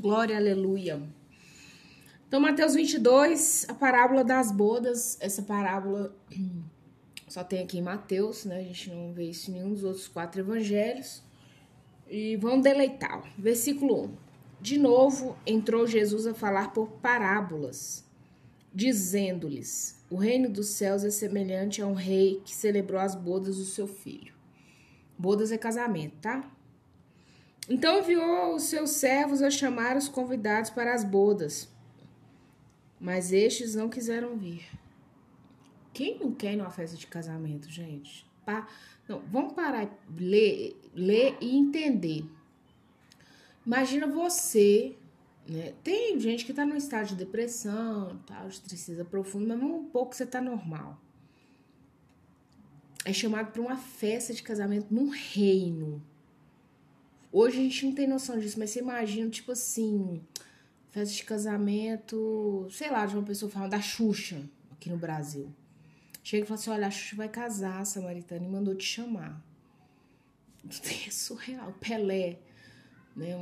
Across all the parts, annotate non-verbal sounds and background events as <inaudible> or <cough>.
Glória, aleluia. Então, Mateus 22, a parábola das bodas. Essa parábola <clears throat> só tem aqui em Mateus, né? A gente não vê isso em nenhum dos outros quatro evangelhos. E vão deleitá-lo. Versículo 1. De novo entrou Jesus a falar por parábolas, dizendo-lhes: O reino dos céus é semelhante a um rei que celebrou as bodas do seu filho. Bodas é casamento, tá? Então enviou os seus servos a chamar os convidados para as bodas mas estes não quiseram vir. Quem não quer ir numa festa de casamento, gente? Pa... Não, vamos parar, ler, ler e entender. Imagina você, né? Tem gente que tá num estado de depressão, tal, de tristeza profunda, mas um pouco você tá normal. É chamado para uma festa de casamento num reino. Hoje a gente não tem noção disso, mas você imagina, tipo assim, festa de casamento, sei lá, de uma pessoa falando da Xuxa aqui no Brasil. Chega e fala assim: olha, a Xuxa vai casar, Samaritana, e mandou te chamar. <laughs> É surreal. Pelé. Né?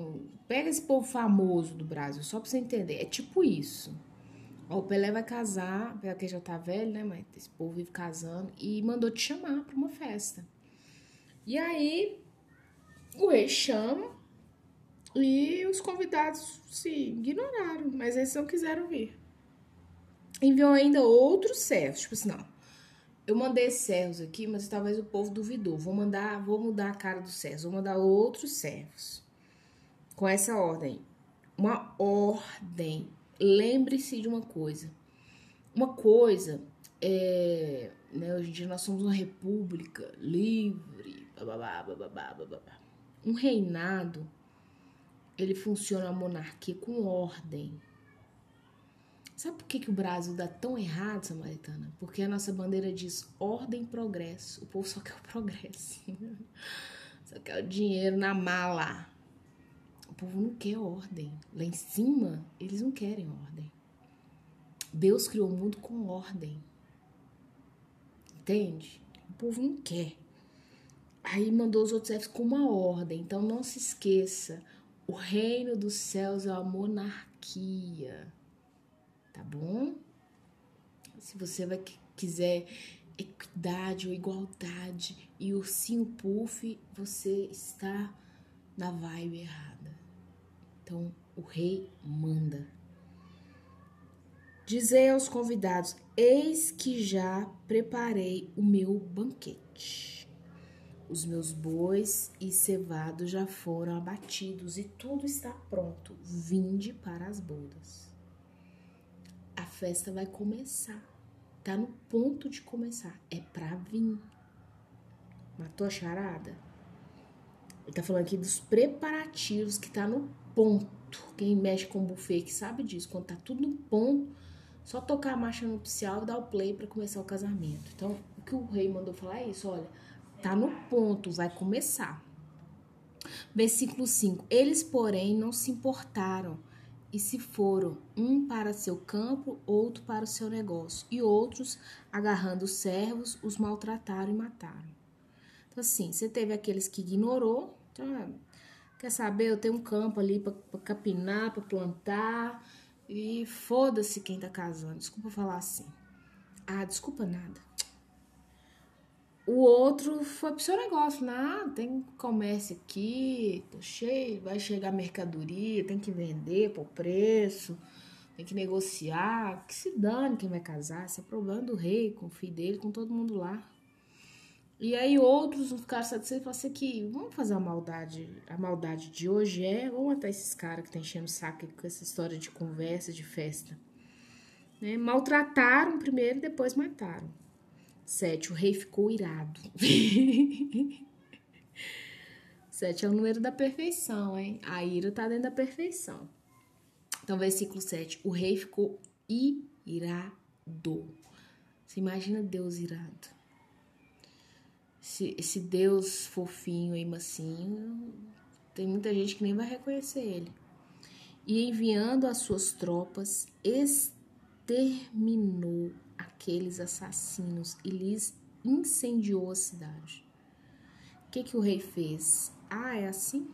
Pega esse povo famoso do Brasil, só pra você entender. É tipo isso. Ó, o Pelé vai casar, porque já tá velho, né? Mas esse povo vive casando, e mandou te chamar pra uma festa. E aí, o rei chama, e os convidados se ignoraram, mas eles não quiseram vir. Enviou ainda outros servos, tipo assim, não. Eu mandei servos aqui, mas talvez o povo duvidou. Vou mandar, vou mudar a cara dos servos, vou mandar outros servos. Com essa ordem. Uma ordem. Lembre-se de uma coisa. Uma coisa é, né, hoje em dia nós somos uma república livre, bababá, bababá, bababá. Um reinado ele funciona a monarquia com ordem. Sabe por que, que o Brasil dá tão errado, Samaritana? Porque a nossa bandeira diz ordem e progresso. O povo só quer o progresso. <laughs> Só quer o dinheiro na mala. O povo não quer ordem. Lá em cima, eles não querem ordem. Deus criou o mundo com ordem. Entende? O povo não quer. Aí mandou os outros chefes com uma ordem. Então não se esqueça o reino dos céus é uma monarquia, tá bom? Se você vai quiser equidade ou igualdade e ursinho puff, você está na vibe errada. Então, o rei manda. Dizei aos convidados: Eis que já preparei o meu banquete. Os meus bois e cevados já foram abatidos e tudo está pronto. Vinde para as bodas. A festa vai começar. Tá no ponto de começar. É pra vir. Matou a charada? Ele tá falando aqui dos preparativos que tá no ponto. Quem mexe com buffet que sabe disso. Quando tá tudo no ponto, só tocar a marcha nupcial e dar o play para começar o casamento. Então, o que o rei mandou falar é isso, olha Tá no ponto, vai começar. Versículo 5: Eles, porém, não se importaram e se foram, um para seu campo, outro para o seu negócio, e outros, agarrando os servos, os maltrataram e mataram. Então, assim, você teve aqueles que ignorou, então, ah, quer saber, eu tenho um campo ali para capinar, para plantar, e foda-se quem tá casando, desculpa falar assim. Ah, desculpa nada. O outro foi pro seu negócio, né? Ah, tem comércio aqui, tô cheio, vai chegar mercadoria, tem que vender por preço, tem que negociar. Que se dane quem vai casar, esse é problema do rei, com o filho dele, com todo mundo lá. E aí outros não ficaram satisfeitos e falaram assim que vamos fazer a maldade. A maldade de hoje é, vamos matar esses caras que estão enchendo o saco com essa história de conversa, de festa. Né? Maltrataram primeiro, depois mataram. 7. O rei ficou irado. <laughs> 7 é o número da perfeição, hein? A ira tá dentro da perfeição. Então, versículo 7. O rei ficou irado. Você imagina Deus irado. Se, esse Deus fofinho e macinho, tem muita gente que nem vai reconhecer ele. E enviando as suas tropas, exterminou aqueles assassinos e lhes incendiou a cidade. O que, que o rei fez? Ah, é assim?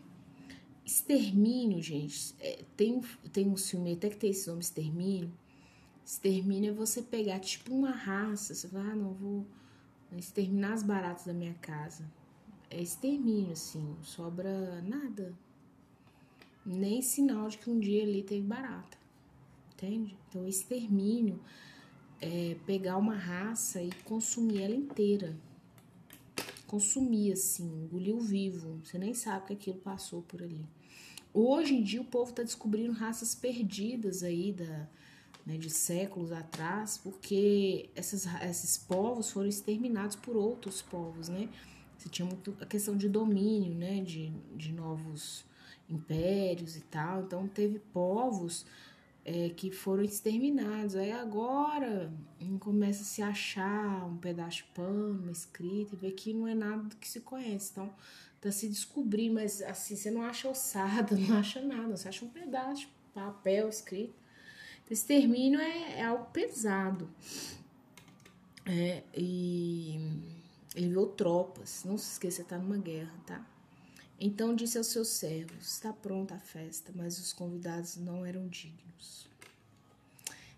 extermínio, gente, é, tem, tem um filme até que tem esse nome extermínio. Extermínio é você pegar tipo uma raça, você fala, ah, não vou exterminar as baratas da minha casa. É extermínio, assim, sobra nada. Nem sinal de que um dia ali teve barata. Entende? Então, extermínio é pegar uma raça e consumir ela inteira consumir assim, engoliu vivo. Você nem sabe que aquilo passou por ali. Hoje em dia o povo está descobrindo raças perdidas aí da, né, de séculos atrás, porque essas, esses povos foram exterminados por outros povos, né? Você tinha muito a questão de domínio, né, de, de novos impérios e tal. Então teve povos é, que foram exterminados. Aí agora começa a se achar um pedaço de pano, uma escrita, e vê que não é nada do que se conhece. Então, tá se descobrir, mas assim, você não acha ossada, <laughs> não acha nada, você acha um pedaço de papel escrito. Então, extermínio é, é algo pesado. É, e ele viu tropas, não se esqueça, tá numa guerra, tá? Então disse aos seus servos: Está pronta a festa, mas os convidados não eram dignos.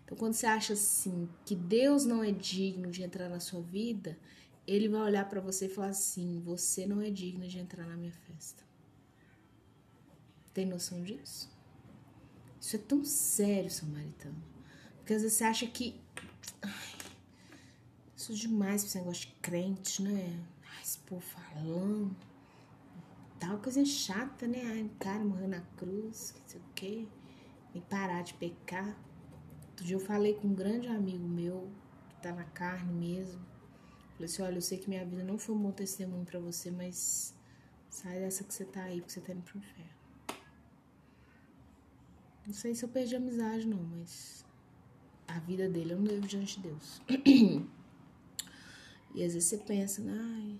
Então, quando você acha assim que Deus não é digno de entrar na sua vida, ele vai olhar para você e falar assim: Você não é digno de entrar na minha festa. Tem noção disso? Isso é tão sério, samaritano. Porque às vezes você acha que. Ai, isso é demais pra esse negócio de crente, né? Ai, esse povo falando tal, coisa chata, né? Ai, cara morreu na cruz, não sei o quê. Que parar de pecar. Outro dia eu falei com um grande amigo meu, que tá na carne mesmo. Falei assim, olha, eu sei que minha vida não foi um bom testemunho para você, mas sai dessa que você tá aí, porque você tá indo pro inferno. Não sei se eu perdi a amizade, não, mas a vida dele eu não devo diante de Deus. <clears throat> e às vezes você pensa, ai?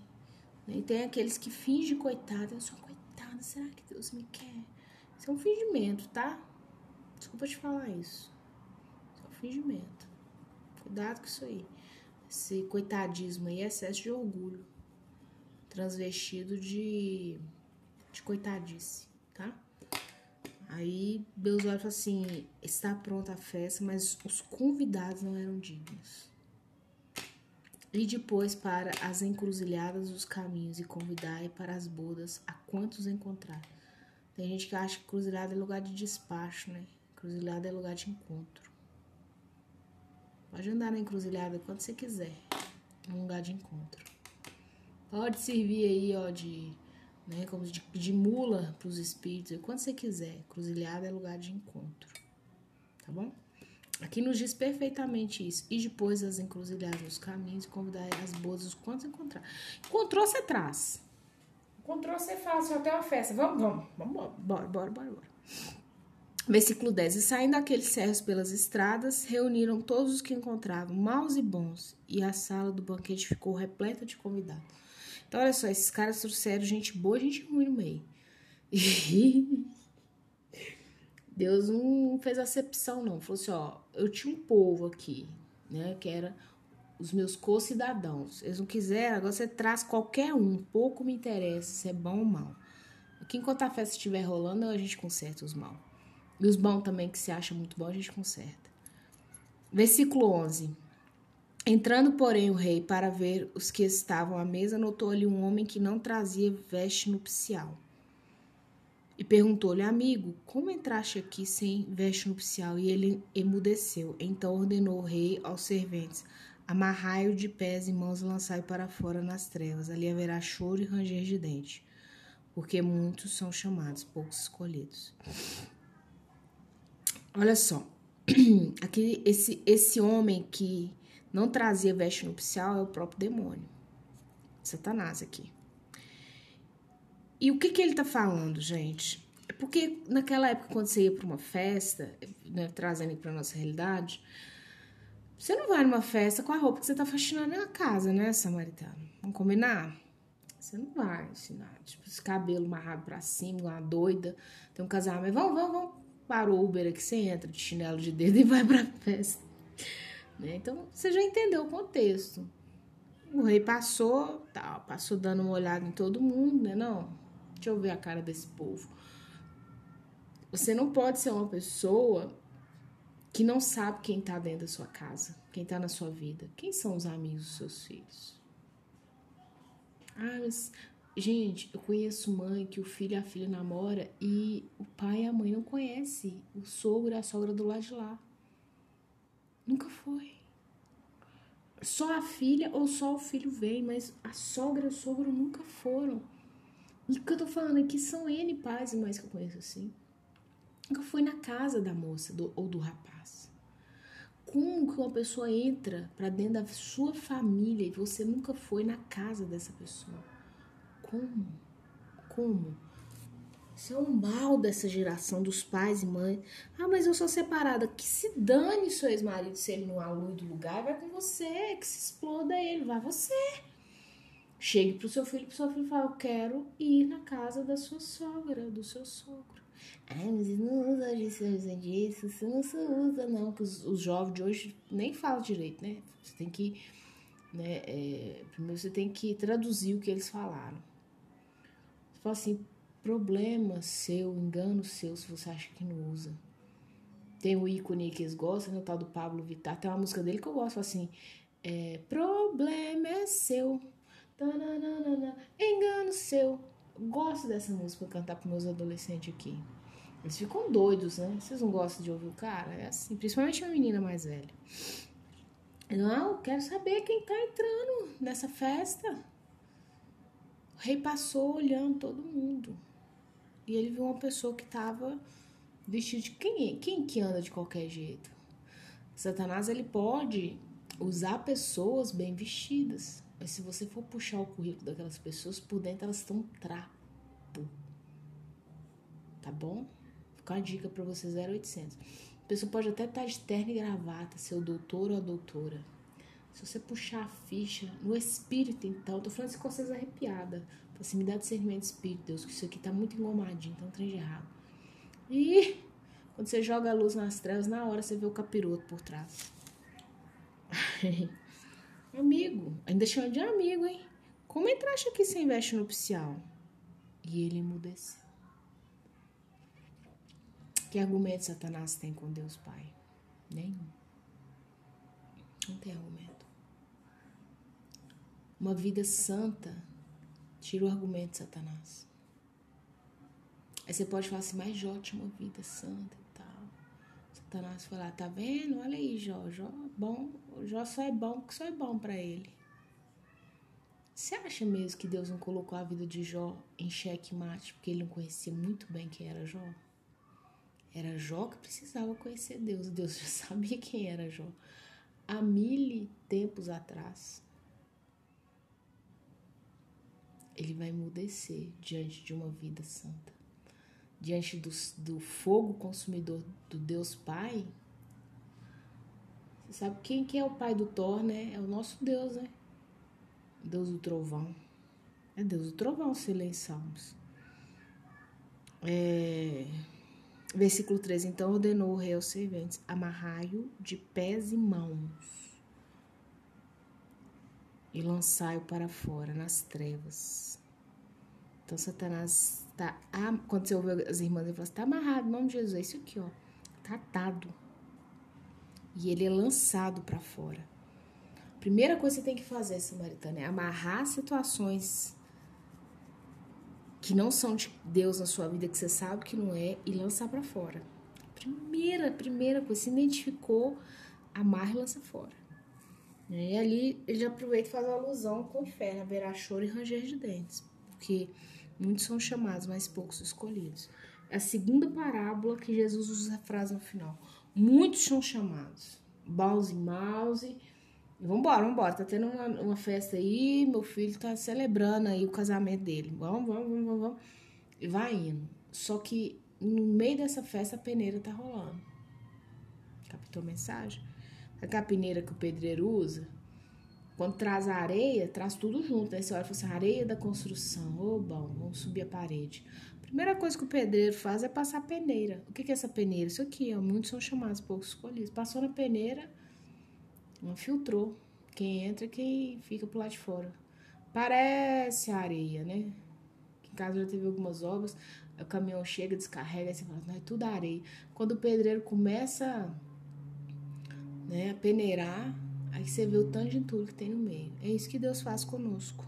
E tem aqueles que fingem coitada. Eu sou coitada, será que Deus me quer? Isso é um fingimento, tá? Desculpa te falar isso. Isso é um fingimento. Cuidado com isso aí. Esse coitadismo aí é excesso de orgulho. Transvestido de, de coitadice, tá? Aí Deus olha e fala assim: está pronta a festa, mas os convidados não eram dignos. E depois para as encruzilhadas dos caminhos e convidai para as bodas a quantos encontrar. Tem gente que acha que cruzilhada é lugar de despacho, né? Cruzilhada é lugar de encontro. Pode andar na encruzilhada quando você quiser. É um lugar de encontro. Pode servir aí, ó, de, né, como de, de mula para os espíritos, quando você quiser. Cruzilhada é lugar de encontro. Tá bom? Aqui nos diz perfeitamente isso. E depois as encruzilhadas nos caminhos e convidar as boas os quantos encontrar. Encontrou, você traz. Encontrou, você faz até uma festa. Vamos, vamos, vamos, bora, bora, bora, bora. Versículo 10. E saindo aqueles servos pelas estradas, reuniram todos os que encontravam, maus e bons, e a sala do banquete ficou repleta de convidados. Então, olha só, esses caras trouxeram gente boa e gente ruim no meio. <laughs> E Deus não fez acepção, não. Falou assim: ó, eu tinha um povo aqui, né, que era os meus co-cidadãos. Eles não quiseram, agora você traz qualquer um, pouco me interessa se é bom ou mal. Aqui, enquanto a festa estiver rolando, a gente conserta os mal. E os bons também, que se acha muito bom, a gente conserta. Versículo 11. Entrando, porém, o rei para ver os que estavam à mesa, notou ali um homem que não trazia veste nupcial e perguntou-lhe, amigo, como entraste aqui sem veste nupcial? E ele emudeceu. Então ordenou o rei aos serventes: Amarrai-o de pés e mãos e lançai-o para fora nas trevas. Ali haverá choro e ranger de dente, porque muitos são chamados, poucos escolhidos. Olha só, <clears throat> aqui esse, esse homem que não trazia veste nupcial é o próprio demônio, Satanás aqui. E o que, que ele tá falando, gente? É porque naquela época, quando você ia para uma festa, né, trazendo para nossa realidade, você não vai numa festa com a roupa que você tá faxinando na casa, né, samaritano? Vamos combinar? Você não vai ensinar, tipo, esse cabelo amarrado pra cima, uma doida, tem um casamento, vamos, vamos, vamos para o Uber aqui, você entra de chinelo de dedo <laughs> e vai pra festa. Né? Então, você já entendeu o contexto. O rei passou, tal, passou dando uma olhada em todo mundo, né, não? Deixa eu ver a cara desse povo. Você não pode ser uma pessoa que não sabe quem tá dentro da sua casa, quem tá na sua vida. Quem são os amigos dos seus filhos? Ah, mas Gente, eu conheço mãe que o filho e a filha namora e o pai e a mãe não conhecem o sogro e a sogra do lado de lá. Nunca foi. Só a filha ou só o filho vem, mas a sogra e o sogro nunca foram. E o que eu tô falando aqui são N pais e mães que eu conheço assim. Nunca foi na casa da moça do, ou do rapaz. Como que uma pessoa entra para dentro da sua família e você nunca foi na casa dessa pessoa? Como? Como? Isso é um mal dessa geração dos pais e mães. Ah, mas eu sou separada. Que se dane seu ex-marido se ele não alui do lugar, vai com você. Que se exploda ele, vai você. Chegue pro seu filho, pro seu filho fala, eu quero ir na casa da sua sogra, do seu sogro. Ai, mas não usa isso, usa disso, você não se usa, não. Porque os, os jovens de hoje nem falam direito, né? Você tem que. Né, é, primeiro você tem que traduzir o que eles falaram. Fala assim, problema seu, engano seu, se você acha que não usa. Tem o ícone que eles gostam, né, o tal do Pablo Vittar. Tem uma música dele que eu gosto, assim, é, problema é seu, engano seu. Eu gosto dessa música cantar pros meus adolescentes aqui. Eles ficam doidos, né? Vocês não gostam de ouvir o cara? É assim, principalmente a menina mais velha. Não, quero saber quem tá entrando nessa festa. O rei passou olhando todo mundo. E ele viu uma pessoa que estava vestida de quem, quem que anda de qualquer jeito. Satanás ele pode usar pessoas bem vestidas, mas se você for puxar o currículo daquelas pessoas, por dentro elas estão trapo. Tá bom? Fica uma dica para vocês 0800. A pessoa pode até estar tá de terno e gravata, ser o doutor ou a doutora se você puxar a ficha no espírito, então, tô falando isso com vocês arrepiada. Pra assim, me dar discernimento de espírito, Deus, que isso aqui tá muito engomadinho, então trem de errado. E quando você joga a luz nas trevas, na hora você vê o capiroto por trás. <laughs> amigo, ainda chama de amigo, hein? Como entraste aqui sem veste nupcial? E ele emudeceu. Que argumento Satanás tem com Deus Pai? Nenhum. Não tem argumento. Uma vida santa tira o argumento de Satanás. Aí você pode falar assim, mas Jó tinha uma vida santa. Satanás foi lá, tá vendo? Olha aí, Jó. Jó é bom. Jó só é bom porque só é bom para ele. Você acha mesmo que Deus não colocou a vida de Jó em xeque mate porque ele não conhecia muito bem quem era Jó? Era Jó que precisava conhecer Deus. Deus já <laughs> sabia quem era Jó. Há mil tempos atrás, ele vai emudecer diante de uma vida santa. Diante do, do fogo consumidor do Deus Pai. Você sabe quem que é o pai do Thor, né? É o nosso Deus, né? Deus do trovão. É Deus do trovão, se lê em Salmos. É... Versículo 13. Então ordenou o rei aos serventes: amarrai-o de pés e mãos e lançai-o para fora, nas trevas. Então, Satanás está. Quando você ouve as irmãs, ele fala: está amarrado, em nome de Jesus. É isso aqui, ó. Está atado. E ele é lançado para fora. Primeira coisa que você tem que fazer, Samaritana, é amarrar situações que não são de Deus na sua vida, que você sabe que não é, e lançar para fora. Primeira, primeira coisa, se identificou, amarra e lança fora. E ali ele aproveita e faz uma alusão com o inferno, haverá choro e ranger de dentes, porque muitos são chamados, mas poucos escolhidos. É a segunda parábola que Jesus usa a frase no final. Muitos são chamados, baus e mouse. Vambora, vambora, tá tendo uma, uma festa aí, meu filho tá celebrando aí o casamento dele. Vamos, vamos, vamos, vamos. E vai indo. Só que no meio dessa festa a peneira tá rolando. Captou a mensagem? a capineira que o pedreiro usa, quando traz a areia, traz tudo junto. Aí você olha e fala assim, areia da construção. Ô, oh, bom, vamos subir a parede. Primeira coisa que o pedreiro faz é passar a peneira. O que, é essa peneira? Isso aqui, ó, muitos são chamados, poucos escolhidos. Passou na peneira, não filtrou. Quem entra, quem fica pro lado de fora. Parece areia, né? Em casa já teve algumas obras. o caminhão chega, descarrega, você fala, não é tudo areia. Quando o pedreiro começa né, a peneirar, aí você vê o tanto de entulho que tem no meio. É isso que Deus faz conosco.